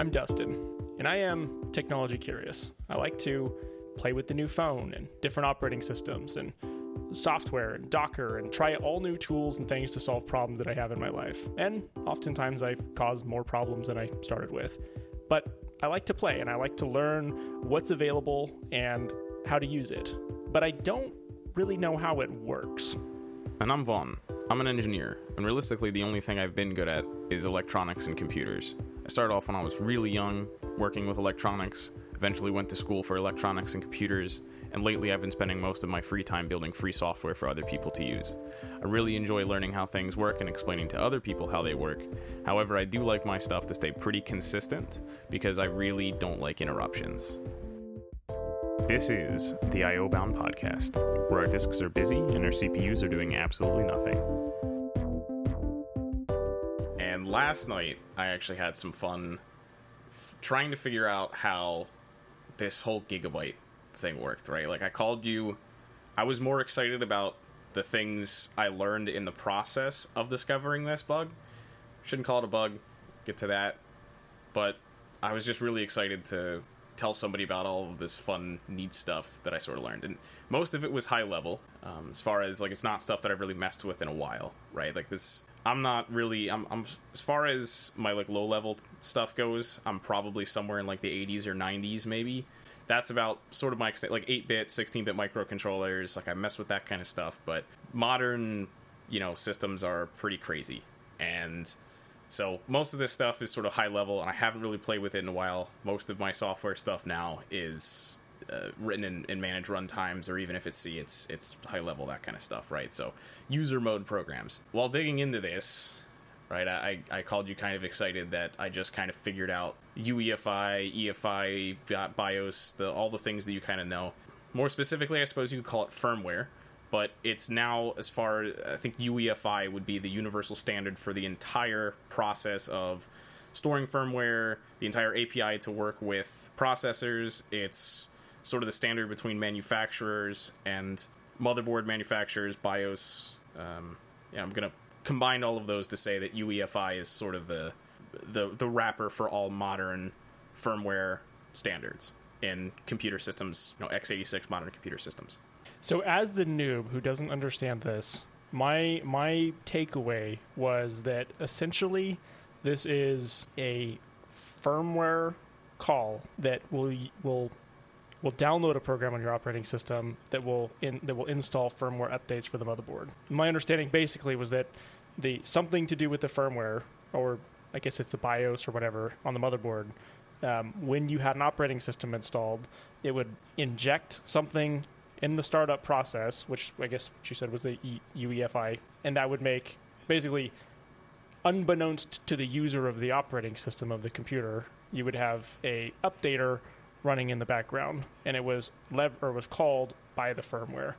I'm Dustin, and I am technology curious. I like to play with the new phone and different operating systems and software and Docker and try all new tools and things to solve problems that I have in my life. And oftentimes I cause more problems than I started with. But I like to play and I like to learn what's available and how to use it. But I don't really know how it works. And I'm Vaughn. I'm an engineer, and realistically, the only thing I've been good at is electronics and computers. I started off when I was really young, working with electronics, eventually went to school for electronics and computers, and lately I've been spending most of my free time building free software for other people to use. I really enjoy learning how things work and explaining to other people how they work. However, I do like my stuff to stay pretty consistent because I really don't like interruptions. This is the IO Bound podcast, where our disks are busy and our CPUs are doing absolutely nothing. Last night, I actually had some fun f- trying to figure out how this whole gigabyte thing worked, right? Like, I called you, I was more excited about the things I learned in the process of discovering this bug. Shouldn't call it a bug, get to that. But I was just really excited to tell somebody about all of this fun, neat stuff that I sort of learned. And most of it was high level, um, as far as like it's not stuff that I've really messed with in a while, right? Like this, I'm not really. I'm, I'm as far as my like low level stuff goes. I'm probably somewhere in like the 80s or 90s, maybe. That's about sort of my extent, like 8 bit, 16 bit microcontrollers. Like I mess with that kind of stuff, but modern, you know, systems are pretty crazy and so most of this stuff is sort of high level, and I haven't really played with it in a while. Most of my software stuff now is uh, written and, in managed runtimes, or even if it's C, it's it's high level that kind of stuff, right? So user mode programs. While digging into this, right, I I called you kind of excited that I just kind of figured out UEFI, EFI, BIOS, the all the things that you kind of know. More specifically, I suppose you could call it firmware but it's now as far I think UEFI would be the universal standard for the entire process of storing firmware, the entire API to work with processors. It's sort of the standard between manufacturers and motherboard manufacturers, BIOS. Um, yeah, I'm gonna combine all of those to say that UEFI is sort of the the the wrapper for all modern firmware standards in computer systems, you know, x86 modern computer systems. So, as the noob who doesn't understand this, my my takeaway was that essentially this is a firmware call that will will will download a program on your operating system that will in, that will install firmware updates for the motherboard. My understanding basically was that the something to do with the firmware, or I guess it's the BIOS or whatever on the motherboard. Um, when you had an operating system installed, it would inject something in the startup process, which I guess she said was the UEFI, and that would make basically, unbeknownst to the user of the operating system of the computer, you would have a updater running in the background, and it was lev or was called by the firmware.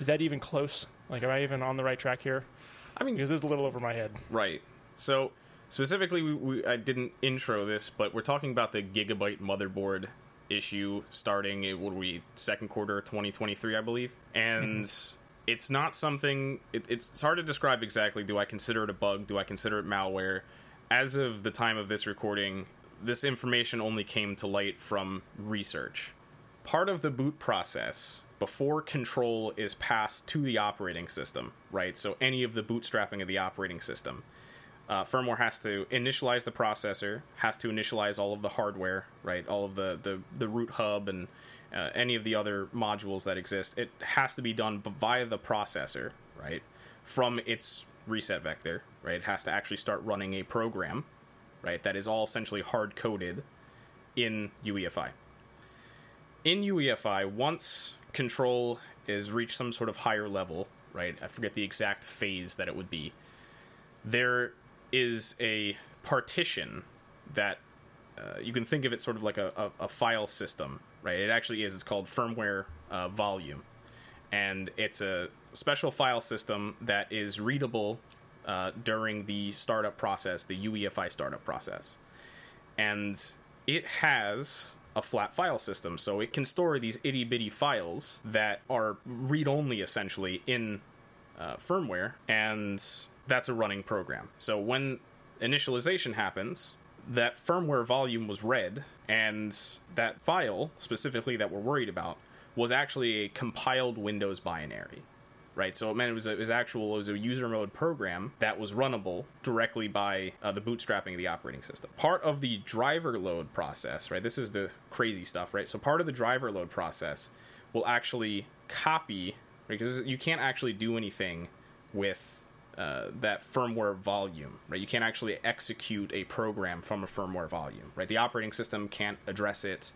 Is that even close? Like, am I even on the right track here? I mean, because this is a little over my head. Right. So specifically, we, we I didn't intro this, but we're talking about the gigabyte motherboard issue starting it would be second quarter 2023 i believe and mm-hmm. it's not something it, it's, it's hard to describe exactly do i consider it a bug do i consider it malware as of the time of this recording this information only came to light from research part of the boot process before control is passed to the operating system right so any of the bootstrapping of the operating system uh, firmware has to initialize the processor, has to initialize all of the hardware, right? All of the the, the root hub and uh, any of the other modules that exist. It has to be done via the processor, right? From its reset vector, right? It has to actually start running a program, right? That is all essentially hard coded in UEFI. In UEFI, once control is reached some sort of higher level, right? I forget the exact phase that it would be. There is a partition that uh, you can think of it sort of like a, a, a, file system, right? It actually is. It's called firmware uh, volume, and it's a special file system that is readable uh, during the startup process, the UEFI startup process, and it has a flat file system, so it can store these itty bitty files that are read only essentially in uh, firmware and that's a running program. So when initialization happens, that firmware volume was read, and that file, specifically that we're worried about, was actually a compiled Windows binary. Right, so it meant it was, a, it was actual, it was a user mode program that was runnable directly by uh, the bootstrapping of the operating system. Part of the driver load process, right? This is the crazy stuff, right? So part of the driver load process will actually copy because you can't actually do anything with uh, that firmware volume, right? You can't actually execute a program from a firmware volume, right? The operating system can't address it.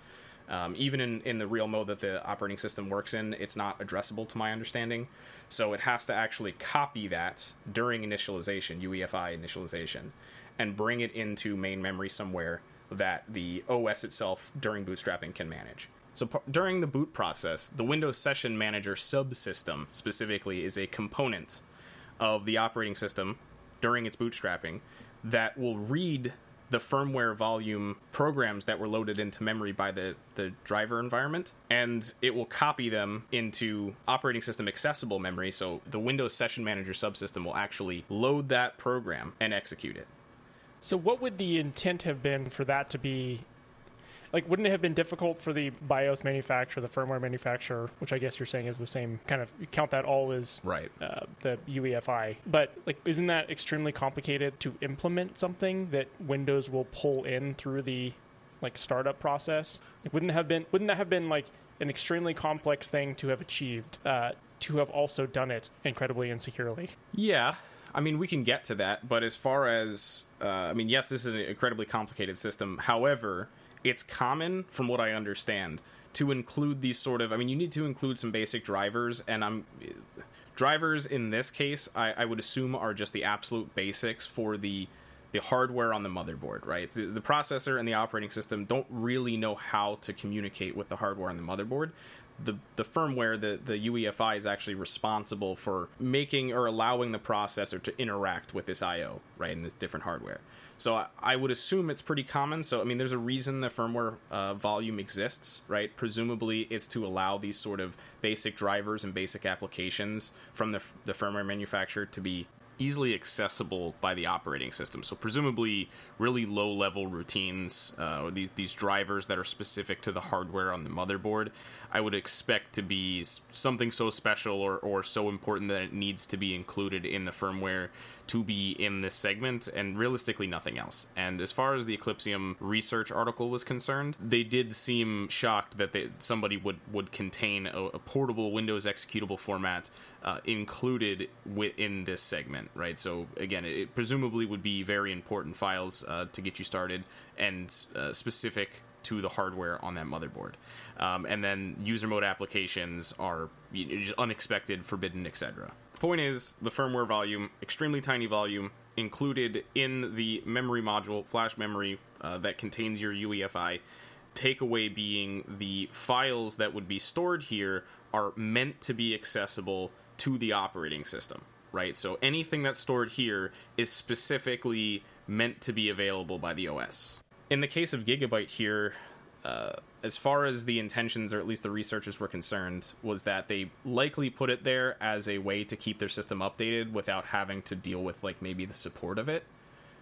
Um, even in, in the real mode that the operating system works in, it's not addressable to my understanding. So it has to actually copy that during initialization, UEFI initialization, and bring it into main memory somewhere that the OS itself during bootstrapping can manage. So p- during the boot process, the Windows Session Manager subsystem specifically is a component of the operating system during its bootstrapping that will read the firmware volume programs that were loaded into memory by the, the driver environment, and it will copy them into operating system accessible memory. So the Windows Session Manager subsystem will actually load that program and execute it. So, what would the intent have been for that to be like wouldn't it have been difficult for the BIOS manufacturer, the firmware manufacturer, which I guess you're saying is the same kind of you count that all as right uh, the UEFI, but like isn't that extremely complicated to implement something that Windows will pull in through the like startup process? Like, wouldn't have been wouldn't that have been like an extremely complex thing to have achieved? Uh, to have also done it incredibly insecurely. Yeah, I mean, we can get to that, but as far as, uh, I mean, yes, this is an incredibly complicated system. However, it's common, from what I understand, to include these sort of. I mean, you need to include some basic drivers, and I'm drivers in this case. I, I would assume are just the absolute basics for the the hardware on the motherboard, right? The, the, processor and the operating system don't really know how to communicate with the hardware on the motherboard. The, the firmware, the, the UEFI, is actually responsible for making or allowing the processor to interact with this I/O, right, in this different hardware. So I, I would assume it's pretty common. So I mean, there's a reason the firmware uh, volume exists, right? Presumably, it's to allow these sort of basic drivers and basic applications from the, the firmware manufacturer to be easily accessible by the operating system. So presumably, really low level routines, uh, or these these drivers that are specific to the hardware on the motherboard, I would expect to be something so special or or so important that it needs to be included in the firmware to be in this segment, and realistically nothing else. And as far as the Eclypsium research article was concerned, they did seem shocked that they, somebody would would contain a, a portable Windows executable format uh, included within this segment, right? So again, it, presumably would be very important files uh, to get you started and uh, specific to the hardware on that motherboard. Um, and then user mode applications are just unexpected, forbidden, etc. Point is, the firmware volume, extremely tiny volume, included in the memory module, flash memory uh, that contains your UEFI. Takeaway being the files that would be stored here are meant to be accessible to the operating system, right? So anything that's stored here is specifically meant to be available by the OS. In the case of Gigabyte here, uh, as far as the intentions, or at least the researchers were concerned, was that they likely put it there as a way to keep their system updated without having to deal with like maybe the support of it.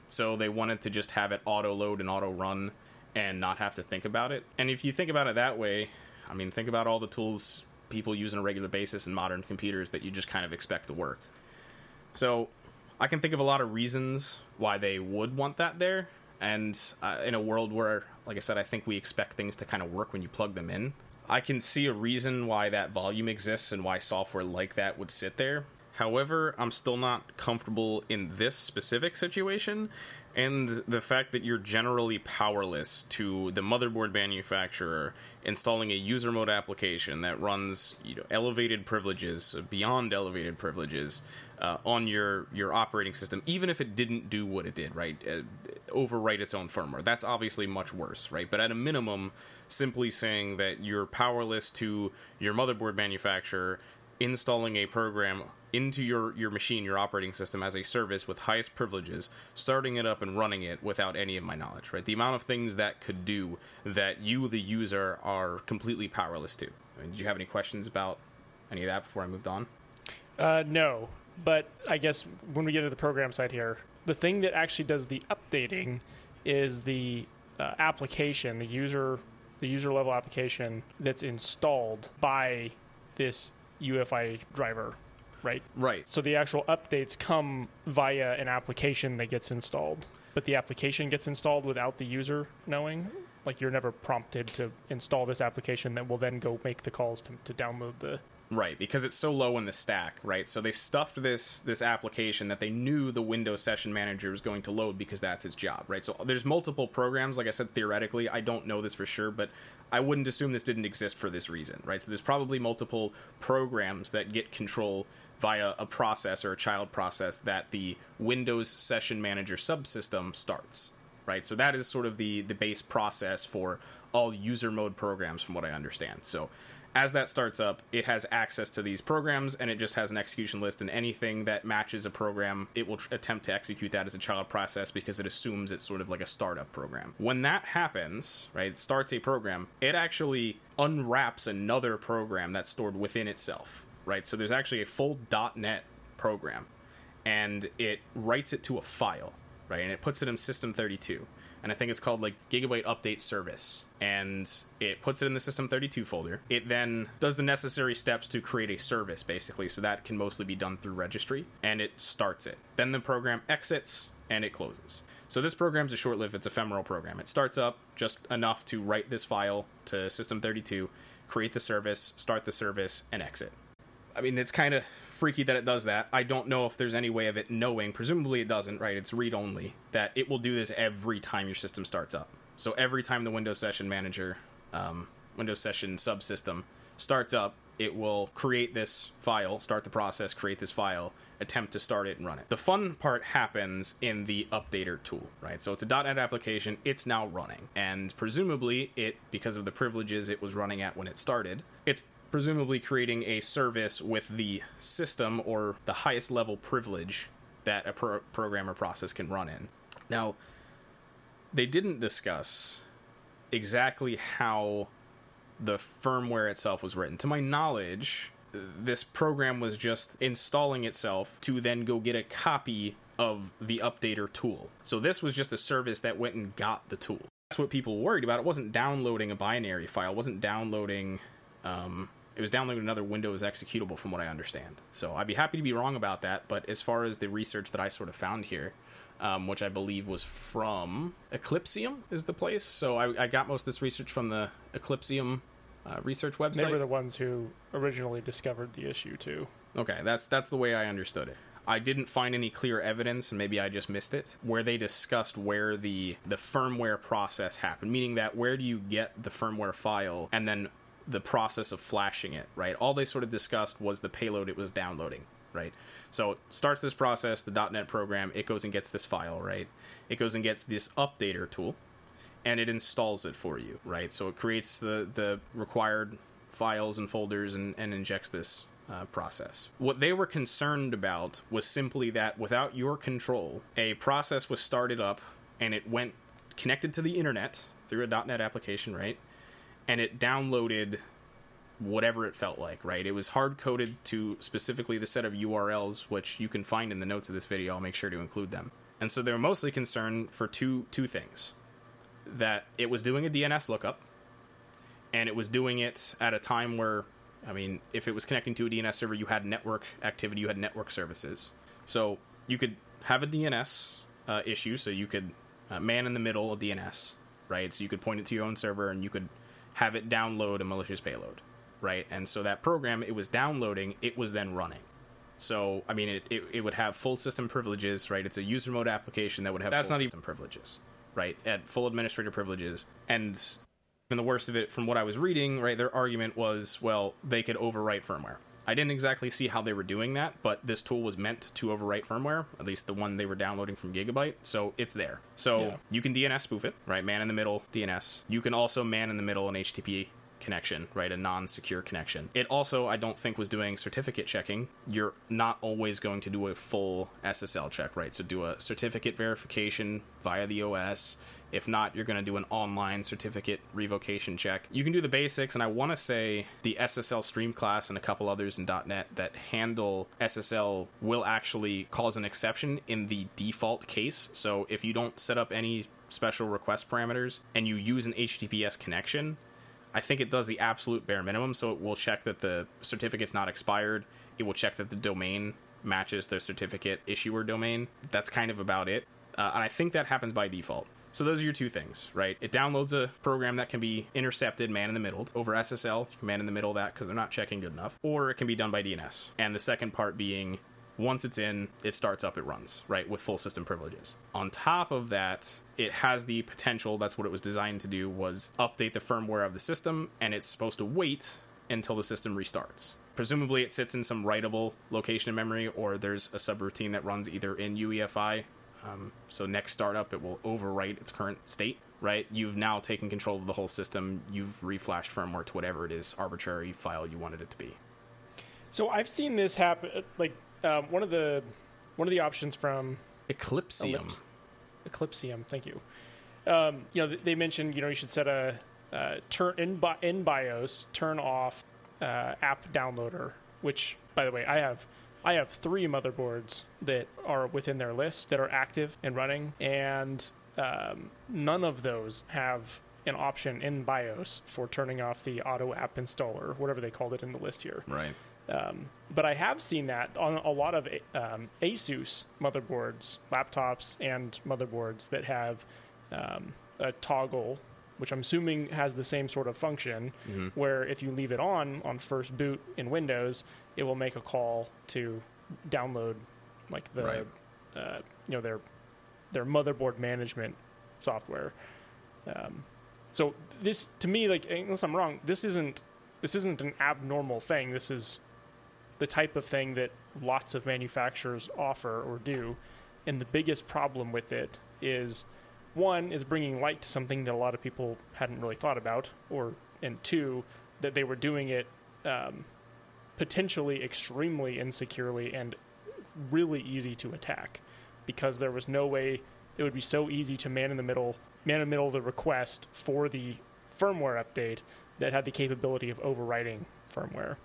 So they wanted to just have it auto load and auto run and not have to think about it. And if you think about it that way, I mean, think about all the tools people use on a regular basis in modern computers that you just kind of expect to work. So I can think of a lot of reasons why they would want that there and uh, in a world where like i said i think we expect things to kind of work when you plug them in i can see a reason why that volume exists and why software like that would sit there however i'm still not comfortable in this specific situation and the fact that you're generally powerless to the motherboard manufacturer installing a user mode application that runs you know, elevated privileges beyond elevated privileges uh, on your your operating system, even if it didn't do what it did, right? Uh, overwrite its own firmware. That's obviously much worse, right? But at a minimum, simply saying that you're powerless to your motherboard manufacturer installing a program into your, your machine, your operating system as a service with highest privileges, starting it up and running it without any of my knowledge, right? The amount of things that could do that you, the user, are completely powerless to. I mean, did you have any questions about any of that before I moved on? Uh, no, but I guess when we get to the program side here, the thing that actually does the updating is the uh, application, the user, the user level application that's installed by this UEFI driver, right? Right. So the actual updates come via an application that gets installed, but the application gets installed without the user knowing. Like you're never prompted to install this application that will then go make the calls to, to download the. Right, because it's so low in the stack, right? So they stuffed this this application that they knew the Windows Session Manager was going to load because that's its job, right? So there's multiple programs, like I said theoretically, I don't know this for sure, but I wouldn't assume this didn't exist for this reason, right? So there's probably multiple programs that get control via a process or a child process that the Windows Session Manager subsystem starts, right? So that is sort of the the base process for all user mode programs from what I understand. So as that starts up, it has access to these programs and it just has an execution list and anything that matches a program, it will tr- attempt to execute that as a child process because it assumes it's sort of like a startup program. When that happens, right, it starts a program, it actually unwraps another program that's stored within itself, right? So there's actually a full .NET program and it writes it to a file, right? And it puts it in System 32 and I think it's called like Gigabyte Update Service. And it puts it in the System 32 folder. It then does the necessary steps to create a service, basically, so that can mostly be done through registry, and it starts it. Then the program exits and it closes. So this program's a short-lived, it's ephemeral program. It starts up just enough to write this file to System 32, create the service, start the service, and exit. I mean, it's kind of freaky that it does that. I don't know if there's any way of it knowing, presumably it doesn't, right? It's read only, that it will do this every time your system starts up. So every time the Windows Session Manager, um, Windows Session subsystem starts up, it will create this file, start the process, create this file, attempt to start it and run it. The fun part happens in the updater tool, right? So it's a .NET application, it's now running, and presumably it, because of the privileges it was running at when it started, it's presumably creating a service with the system or the highest level privilege that a pro- program or process can run in. Now, they didn't discuss exactly how the firmware itself was written. To my knowledge, this program was just installing itself to then go get a copy of the updater tool. So this was just a service that went and got the tool. That's what people worried about. It wasn't downloading a binary file, it wasn't downloading um, it was downloading another Windows executable, from what I understand. So I'd be happy to be wrong about that. But as far as the research that I sort of found here, um, which I believe was from Eclypsium, is the place. So I, I got most of this research from the Eclypsium uh, research website. They were the ones who originally discovered the issue too. Okay, that's that's the way I understood it. I didn't find any clear evidence, and maybe I just missed it, where they discussed where the the firmware process happened. Meaning that where do you get the firmware file, and then the process of flashing it, right? All they sort of discussed was the payload it was downloading, right? So it starts this process, the .NET program, it goes and gets this file, right? It goes and gets this updater tool, and it installs it for you, right? So it creates the the required files and folders and, and injects this uh, process. What they were concerned about was simply that without your control, a process was started up and it went connected to the internet through a .NET application, right? And it downloaded whatever it felt like, right? It was hard coded to specifically the set of URLs, which you can find in the notes of this video. I'll make sure to include them. And so they were mostly concerned for two two things: that it was doing a DNS lookup, and it was doing it at a time where, I mean, if it was connecting to a DNS server, you had network activity, you had network services. So you could have a DNS uh, issue, so you could uh, man in the middle a DNS, right? So you could point it to your own server, and you could have it download a malicious payload, right? And so that program it was downloading, it was then running. So I mean, it, it, it would have full system privileges, right? It's a user mode application that would have That's full not system privileges, right? At full administrator privileges, and even the worst of it, from what I was reading, right, their argument was, well, they could overwrite firmware. I didn't exactly see how they were doing that, but this tool was meant to overwrite firmware, at least the one they were downloading from Gigabyte, so it's there. So Yeah. you can DNS spoof it, right? Man in the middle DNS. You can also man in the middle an HTTP connection, right? A non secure connection. It also, I don't think, was doing certificate checking. You're not always going to do a full SSL check, right? So do a certificate verification via the OS. If not, you're going to do an online certificate revocation check. You can do the basics, and I want to say the SSL stream class and a couple others in .NET that handle SSL will actually cause an exception in the default case. So if you don't set up any special request parameters and you use an HTTPS connection, I think it does the absolute bare minimum. So it will check that the certificate's not expired. It will check that the domain matches the certificate issuer domain. That's kind of about it. Uh, and I think that happens by default. So those are your two things, right? It downloads a program that can be intercepted man in the middle over SSL, man in the middle that because they're not checking good enough, or it can be done by DNS. And the second part being once it's in, it starts up, it runs, right, with full system privileges. On top of that, it has the potential, that's what it was designed to do, was update the firmware of the system, and it's supposed to wait until the system restarts. Presumably, it sits in some writable location in memory, or there's a subroutine that runs either in UEFI. Um, so next startup, it will overwrite its current state. Right, you've now taken control of the whole system. You've reflashed firmware to whatever it is arbitrary file you wanted it to be. So I've seen this happen. Like um, one of the one of the options from Eclypsium. Eclypsium, thank you. Um, you know, they mentioned you know you should set a uh, turn in, in BIOS turn off uh, app downloader. Which, by the way, I have I have three motherboards that are within their list that are active and running, and um, none of those have an option in BIOS for turning off the auto app installer, whatever they called it in the list here. Right. Um, but I have seen that on a lot of um, Asus motherboards, laptops, and motherboards that have um, a toggle, which I'm assuming has the same sort of function, Mm-hmm. where if you leave it on on first boot in Windows, it will make a call to download like the Right. uh, you know their their motherboard management software. Um, so this to me, like unless I'm wrong, this isn't this isn't an abnormal thing. This is the type of thing that lots of manufacturers offer or do. And the biggest problem with it is one is bringing light to something that a lot of people hadn't really thought about, or and two that they were doing it um, potentially extremely insecurely and really easy to attack because there was no way it would be so easy to man in the middle man in the middle the request for the firmware update that had the capability of overwriting firmware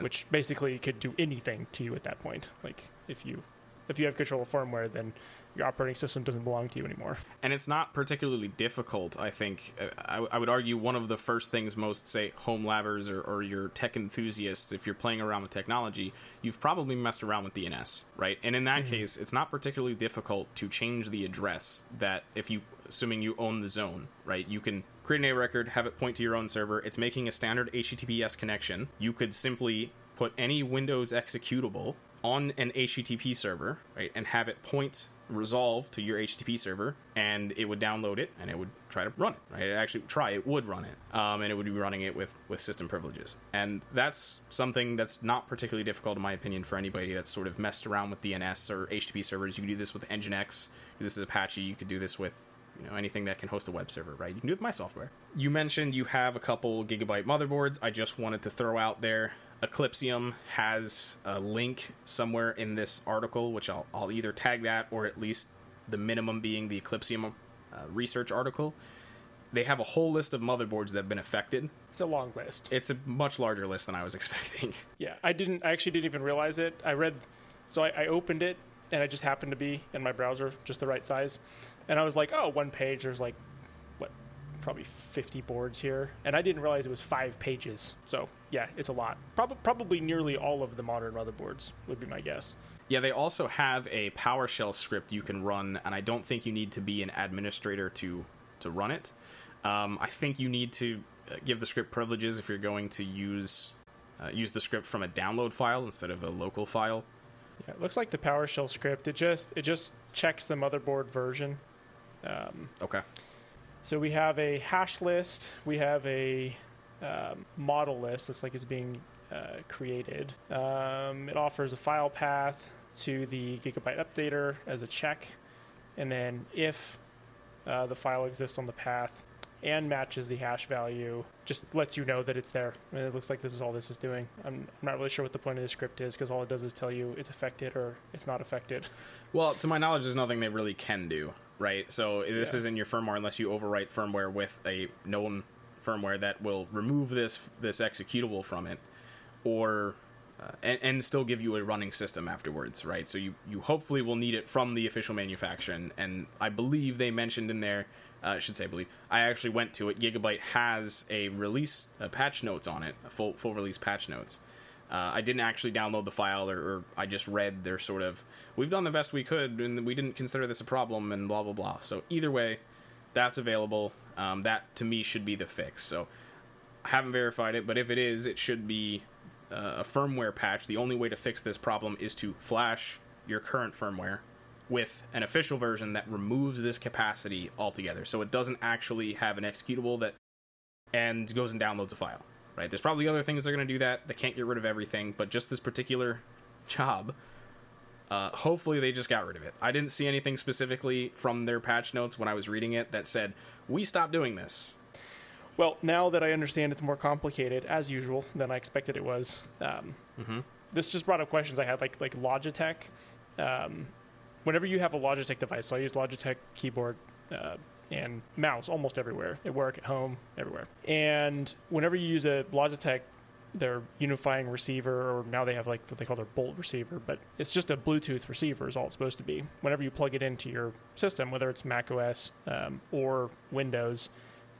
which basically could do anything to you at that point like if you if you have control of firmware then your operating system doesn't belong to you anymore and it's not particularly difficult. I think I, I would argue one of the first things most say home labbers or, or your tech enthusiasts, if you're playing around with technology, you've probably messed around with DNS, right? And in that mm-hmm. case, it's not particularly difficult to change the address that if you assuming you own the zone, right? You can create an A record, have it point to your own server. It's making a standard HTTPS connection. You could simply put any Windows executable on an HTTP server, right, and have it point resolve to your HTTP server, and it would download it and it would try to run it. Right, it actually try it would run it, um, and it would be running it with with system privileges. And that's something that's not particularly difficult, in my opinion, for anybody that's sort of messed around with DNS or HTTP servers. You can do this with Nginx. This is Apache. You could do this with you know anything that can host a web server, right? You can do it with my software. You mentioned you have a couple gigabyte motherboards. I just wanted to throw out there. Eclypsium has a link somewhere in this article, which I'll, I'll either tag that or at least the minimum being the Eclypsium uh, research article. They have a whole list of motherboards that have been affected. it's a long list It's a much larger list than I was expecting. Yeah, I didn't. I actually didn't even realize it. I read, so I, I opened it, and it just happened to be in my browser, just the right size, and I was like, oh, one page. There's like, what, probably 50 boards here, and I didn't realize it was five pages. So yeah, it's a lot. Probably probably nearly all of the modern motherboards would be my guess. Yeah, they also have a PowerShell script you can run, and I don't think you need to be an administrator to to run it. Um, I think you need to uh, give the script privileges if you're going to use uh, use the script from a download file instead of a local file. Yeah, it looks like the PowerShell script. It just it just checks the motherboard version. Um, Okay. So we have a hash list. We have a um, model list. Looks like it's being uh, created. Um, it offers a file path to the Gigabyte Updater as a check, and then if uh, the file exists on the path, and matches the hash value. Just lets you know that it's there. And it looks like this is all this is doing. I'm, I'm not really sure what the point of the script is because all it does is tell you it's affected or it's not affected. Well, to my knowledge, there's nothing they really can do, right? So this Yeah. isn't your firmware unless you overwrite firmware with a known firmware that will remove this this executable from it, or uh, and, and still give you a running system afterwards, right? So you you hopefully will need it from the official manufacturer, and, and I believe they mentioned in there. Uh, I should say, believe. I actually went to it. Gigabyte has a release, a patch notes on it, a full full release patch notes. Uh, I didn't actually download the file, or, or I just read their sort of, we've done the best we could, and we didn't consider this a problem, and blah blah blah. So either way, that's available. Um, that to me should be the fix. So I haven't verified it, but if it is, it should be uh, a firmware patch. The only way to fix this problem is to flash your current firmware with an official version that removes this capacity altogether. So it doesn't actually have an executable that and goes and downloads a file. Right? There's probably other things they're going to do that. They can't get rid of everything, but just this particular job, uh, hopefully they just got rid of it. I didn't see anything specifically from their patch notes when I was reading it that said we stopped doing this. Well, now that I understand it's more complicated, as usual, than I expected it was, um, this just brought up questions I had, like like Logitech. Um, whenever you have a Logitech device, so I use Logitech keyboard uh, and mouse almost everywhere, at work, at home, everywhere. And whenever you use a Logitech, their unifying receiver, or now they have like what they call their Bolt receiver, but it's just a Bluetooth receiver, is all it's supposed to be. Whenever you plug it into your system, whether it's Mac OS um, or Windows,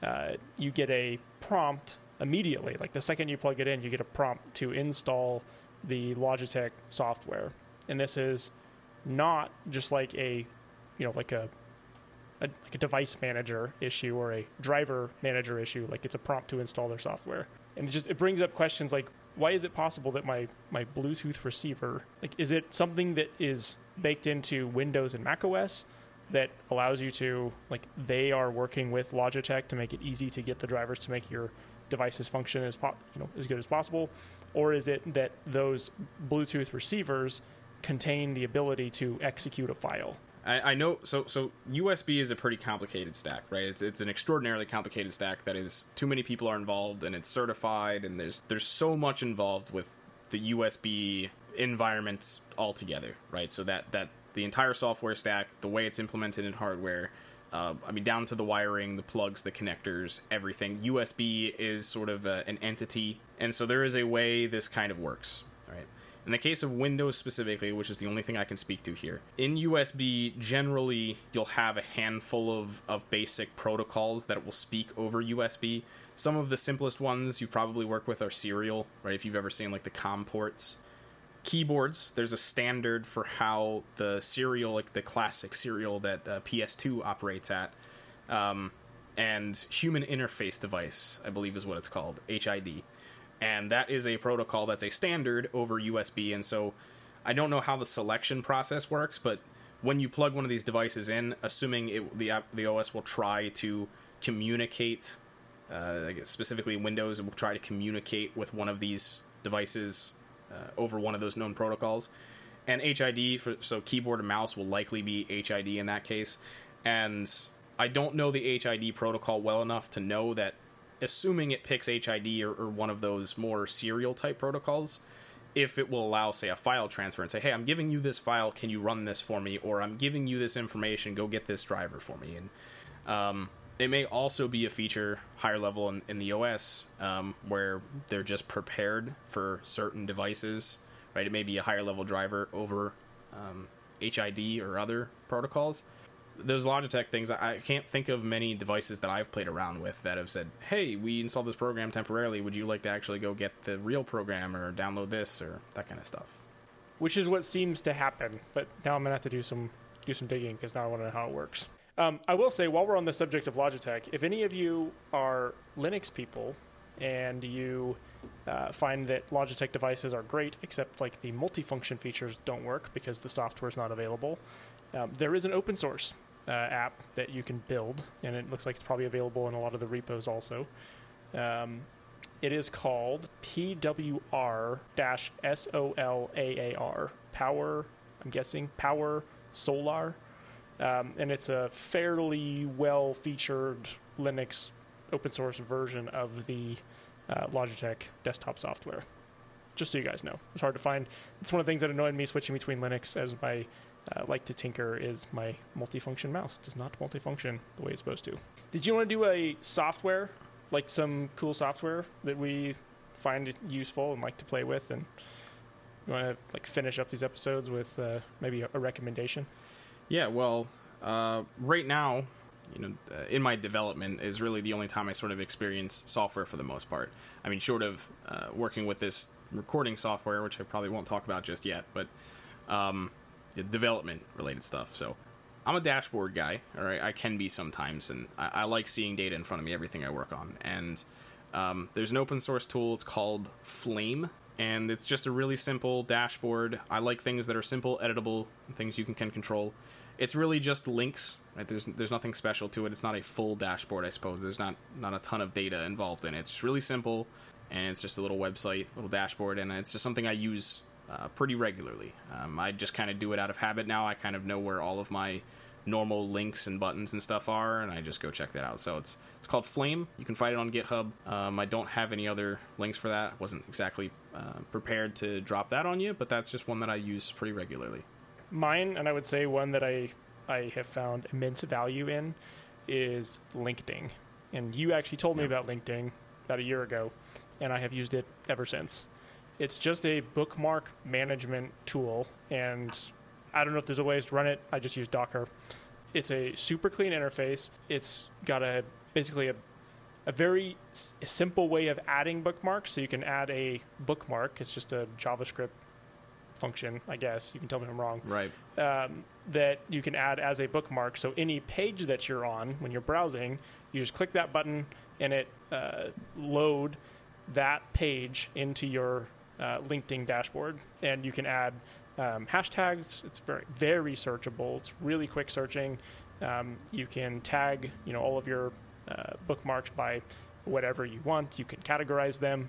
uh, you get a prompt immediately. Like the second you plug it in, you get a prompt to install the Logitech software. And this is not just like a, you know, like a, a like a device manager issue or a driver manager issue. Like it's a prompt to install their software, and it just it brings up questions like, why is it possible that my my Bluetooth receiver, like, is it something that is baked into Windows and Mac OS? that allows you to like they are working with Logitech to make it easy to get the drivers to make your devices function as po- you know as good as possible, or is it that those Bluetooth receivers contain the ability to execute a file? I, I know. So so USB is a pretty complicated stack, right? It's it's an extraordinarily complicated stack that is too many people are involved and it's certified and there's there's so much involved with the USB environment altogether, right? So that that the entire software stack, the way it's implemented in hardware. Uh, I mean, down to the wiring, the plugs, the connectors, everything. USB is sort of a, an entity, and so there is a way this kind of works. Right. In the case of Windows specifically, which is the only thing I can speak to here, in USB, generally you'll have a handful of, of basic protocols that will speak over USB. Some of the simplest ones you probably work with are serial, right? If you've ever seen like the COM ports. Keyboards, there's a standard for how the serial, like the classic serial that uh, PS2 operates at. Um, and human interface device, I believe is what it's called, HID and that is a protocol that's a standard over USB. And so I don't know how the selection process works, but when you plug one of these devices in, assuming it, the the OS will try to communicate, uh, specifically Windows will try to communicate with one of these devices uh, over one of those known protocols. And HID, for, so keyboard and mouse, will likely be HID in that case. And I don't know the HID protocol well enough to know that assuming it picks HID or, or one of those more serial type protocols, if it will allow, say, a file transfer and say, hey, I'm giving you this file, can you run this for me? Or I'm giving you this information, go get this driver for me. And um, it may also be a feature higher level in, in the OS um, where they're just prepared for certain devices, right? It may be a higher level driver over um, HID or other protocols those Logitech things, I can't think of many devices that I've played around with that have said, "Hey, we installed this program temporarily. Would you like to actually go get the real program or download this or that kind of stuff?" which is what seems to happen. But now I'm gonna have to do some do some digging because now I want to know how it works. Um, I will say, while we're on the subject of Logitech, if any of you are Linux people and you uh, find that Logitech devices are great, except like the multifunction features don't work because the software is not available, um, there is an open source uh, app that you can build, and it looks like it's probably available in a lot of the repos also. Um, it is called PWR SOLAAR Power. I'm guessing Power Solar, um, and it's a fairly well featured Linux open source version of the uh, Logitech desktop software. Just so you guys know, it's hard to find. It's one of the things that annoyed me switching between Linux as my uh, like to tinker is my multifunction mouse does not multifunction the way it's supposed to. Did you want to do a software, like some cool software that we find useful and like to play with, and you want to like finish up these episodes with uh, maybe a, recommendation? Yeah, well, uh, right now, you know, uh, in my development is really the only time I sort of experience software for the most part. I mean, short of uh, working with this recording software, which I probably won't talk about just yet, but um, development related stuff. So I'm a dashboard guy, all right. I can be sometimes, and I, I like seeing data in front of me, everything I work on. And um, there's an open source tool. It's called Flame, and it's just a really simple dashboard. I like things that are simple, editable, things you can, can control. It's really just links. Right? There's there's nothing special to it. It's not a full dashboard, I suppose. There's not not a ton of data involved in it. It's really simple, and it's just a little website, little dashboard, and it's just something I use uh, pretty regularly. Um, I just kind of do it out of habit now. I kind of know where all of my normal links and buttons and stuff are, and I just go check that out. So it's it's called Flame. You can find it on GitHub. Um, I don't have any other links for that. wasn't exactly uh, prepared to drop that on you, but that's just one that I use pretty regularly. Mine, and I would say one that I I have found immense value in, is linkding. And you actually told me Yeah. about linkding about a year ago, and I have used it ever since. It's just a bookmark management tool, and I don't know if there's a ways to run it. I just use Docker. It's a super clean interface. It's got a basically a a very s- simple way of adding bookmarks. So you can add a bookmark. It's just a JavaScript function, I guess. You can tell me if I'm wrong Right. um, that you can add as a bookmark. So any page that you're on when you're browsing, you just click that button and it uh, load that page into your uh, linkding dashboard, and you can add um, hashtags. It's very very searchable. It's really quick searching. Um, you can tag you know all of your uh, bookmarks by whatever you want. You can categorize them,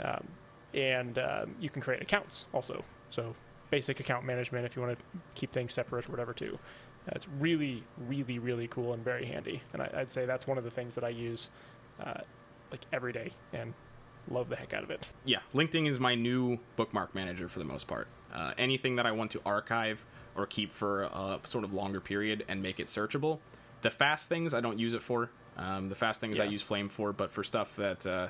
um, and um, you can create accounts also. So basic account management if you want to keep things separate or whatever too. Uh, it's really, really, really cool and very handy. And I, I'd say that's one of the things that I use uh, like every day and love the heck out of it. Yeah, linkding is my new bookmark manager for the most part. Uh, anything that I want to archive or keep for a sort of longer period and make it searchable. The fast things I don't use it for. Um, the fast things I use Flame for, but for stuff that uh,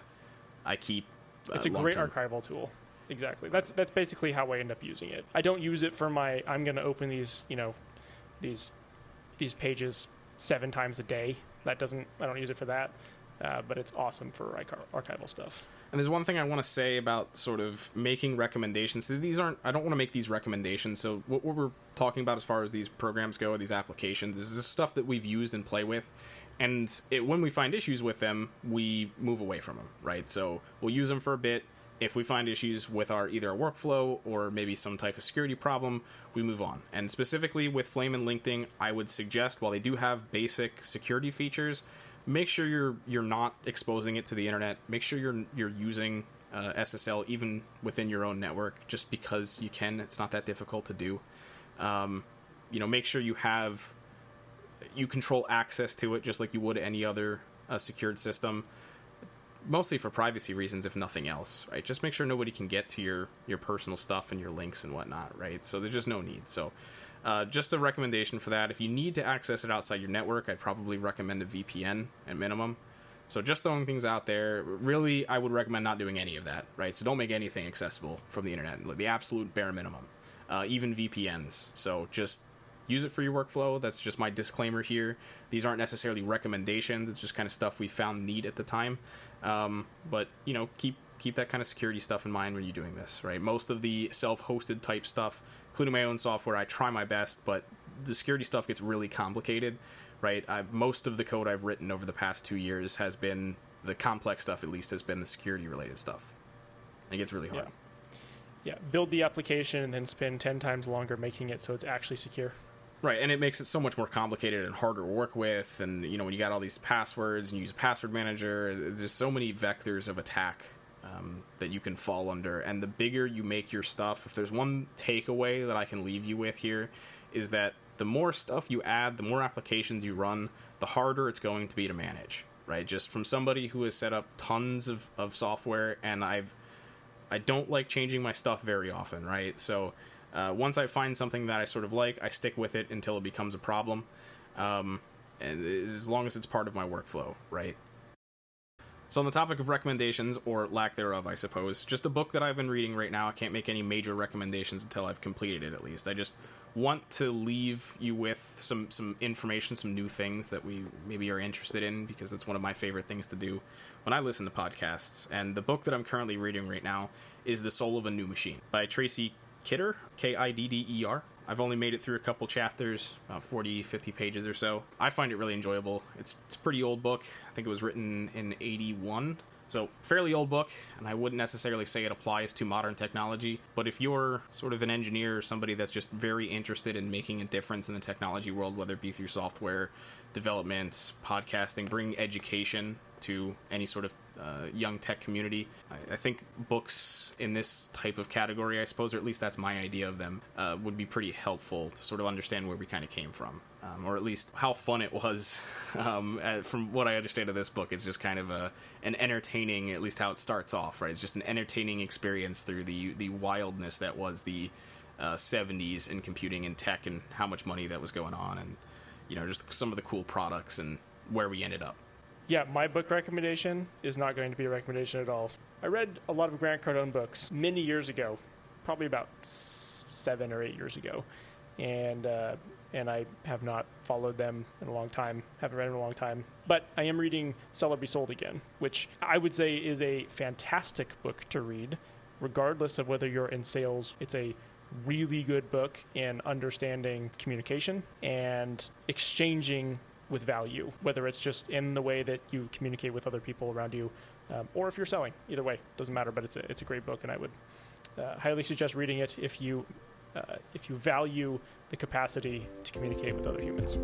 I keep. Uh, It's a great long-term. archival tool. Exactly. That's that's basically how I end up using it. I don't use it for my I'm going to open these, you know, these these pages 7 times a day. That doesn't I don't use it for that. Uh, but it's awesome for archival stuff. And there's one thing I want to say about sort of making recommendations. These aren't. I don't want to make these recommendations. So what, what we're talking about as far as these programs go, these applications, is this stuff that we've used and play with. And it, when we find issues with them, we move away from them, right? So we'll use them for a bit. If we find issues with our either our workflow or maybe some type of security problem, we move on. And specifically with Flame and linkding, I would suggest while they do have basic security features, make sure you're you're not exposing it to the internet. Make sure you're you're using uh, SSL even within your own network, just because you can. It's not that difficult to do. Um, you know, make sure you have you control access to it just like you would any other uh, secured system. Mostly for privacy reasons, if nothing else, right? Just make sure nobody can get to your your personal stuff and your links and whatnot, right? So there's just no need. So uh, just a recommendation for that. If you need to access it outside your network, I'd probably recommend a VPN at minimum. So just throwing things out there. Really, I would recommend not doing any of that, right? So don't make anything accessible from the internet. Like the absolute bare minimum. Uh, even VPNs. So just use it for your workflow. That's just my disclaimer here. These aren't necessarily recommendations. It's just kind of stuff we found need at the time. Um, but you know, keep keep that kind of security stuff in mind when you're doing this, right? Most of the self-hosted type stuff, including my own software, I try my best, but the security stuff gets really complicated, right? I, most of the code I've written over the past two years has been the complex stuff. At least has been the security related stuff. It gets really hard. Yeah. Yeah, build the application and then spend 10 times longer making it so it's actually secure. Right, and it makes it so much more complicated and harder to work with. And you know, when you got all these passwords and you use a password manager, there's so many vectors of attack um, that you can fall under. And the bigger you make your stuff, if there's one takeaway that I can leave you with here, is that the more stuff you add, the more applications you run, the harder it's going to be to manage. right? Just from somebody who has set up tons of, of software and I've I don't like changing my stuff very often, right? So uh, once I find something that I sort of like, I stick with it until it becomes a problem, um, and as long as it's part of my workflow, right? So, on the topic of recommendations, or lack thereof, I suppose, just a book that I've been reading right now. I can't make any major recommendations until I've completed it, at least. I just want to leave you with some, some information, some new things that we maybe are interested in, because it's one of my favorite things to do when I listen to podcasts. And the book that I'm currently reading right now is The Soul of a New Machine by Tracy Kidder, K I D D E R. I've only made it through a couple chapters, about 40, 50 pages or so. I find it really enjoyable. It's, it's a pretty old book. I think it was written in 81. So, fairly old book, and I wouldn't necessarily say it applies to modern technology, but if you're sort of an engineer or somebody that's just very interested in making a difference in the technology world, whether it be through software development, podcasting, bring education to any sort of uh, young tech community. I, I, think books in this type of category, I suppose, or at least that's my idea of them, uh, would be pretty helpful to sort of understand where we kind of came from, um, or at least how fun it was. Um, uh, from what I understand of this book, it's just kind of a an entertaining, at least how it starts off, right? It's just an entertaining experience through the the wildness that was the 70s uh, in computing and tech, and how much money that was going on, and you know, just some of the cool products and where we ended up yeah, my book recommendation is not going to be a recommendation at all. I read a lot of Grant Cardone books many years ago, probably about seven or eight years ago, and uh, and I have not followed them in a long time. Haven't read them in a long time, but I am reading Sell or Be Sold again, which I would say is a fantastic book to read, regardless of whether you're in sales. It's a really good book in understanding communication and exchanging with value, whether it's just in the way that you communicate with other people around you, um, or if you're selling. Either way, doesn't matter. But it's a it's a great book, and I would uh, highly suggest reading it if you uh, if you value the capacity to communicate with other humans.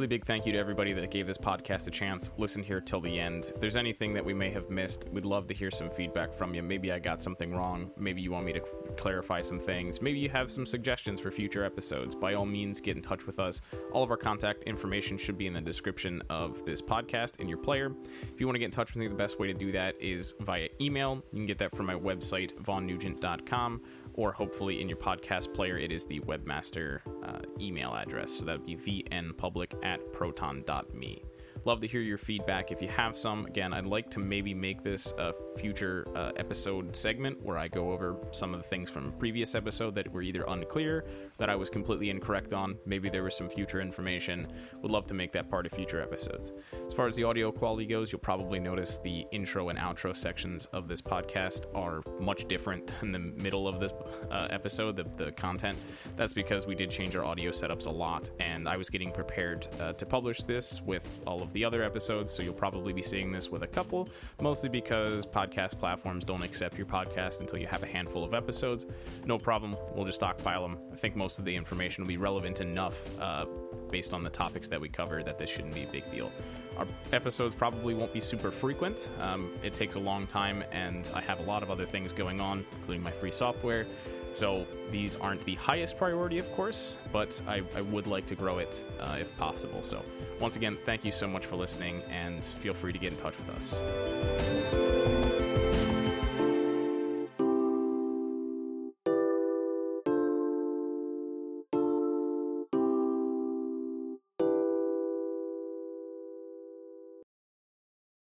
Really big thank you to everybody that gave this podcast a chance. Listen here till the end. If there's anything that we may have missed, we'd love to hear some feedback from you. Maybe I got something wrong. Maybe you want me to clarify some things. Maybe you have some suggestions for future episodes. By all means, get in touch with us. All of our contact information should be in the description of this podcast in your player. If you want to get in touch with me, the best way to do that is via email. You can get that from my website, vaughnnugent.com or hopefully in your podcast player, it is the webmaster uh, email address. So that would be vnpublic at proton.me. Love to hear your feedback. If you have some, again, I'd like to maybe make this a future uh, episode segment where I go over some of the things from previous episode that were either unclear, that I was completely incorrect on. Maybe there was some future information. Would love to make that part of future episodes. As far as the audio quality goes, you'll probably notice the intro and outro sections of this podcast are much different than the middle of this uh, episode, the, the content. That's because we did change our audio setups a lot, and I was getting prepared uh, to publish this with all of the other episodes, so you'll probably be seeing this with a couple, mostly because podcast platforms don't accept your podcast until you have a handful of episodes. No problem, we'll just stockpile them. I think most of the information will be relevant enough uh, based on the topics that we cover that this shouldn't be a big deal. Our episodes probably won't be super frequent. Um, it takes a long time, and I have a lot of other things going on, including my free software. So these aren't the highest priority, of course, but I, I would like to grow it uh, if possible. So once again, thank you so much for listening, and feel free to get in touch with us.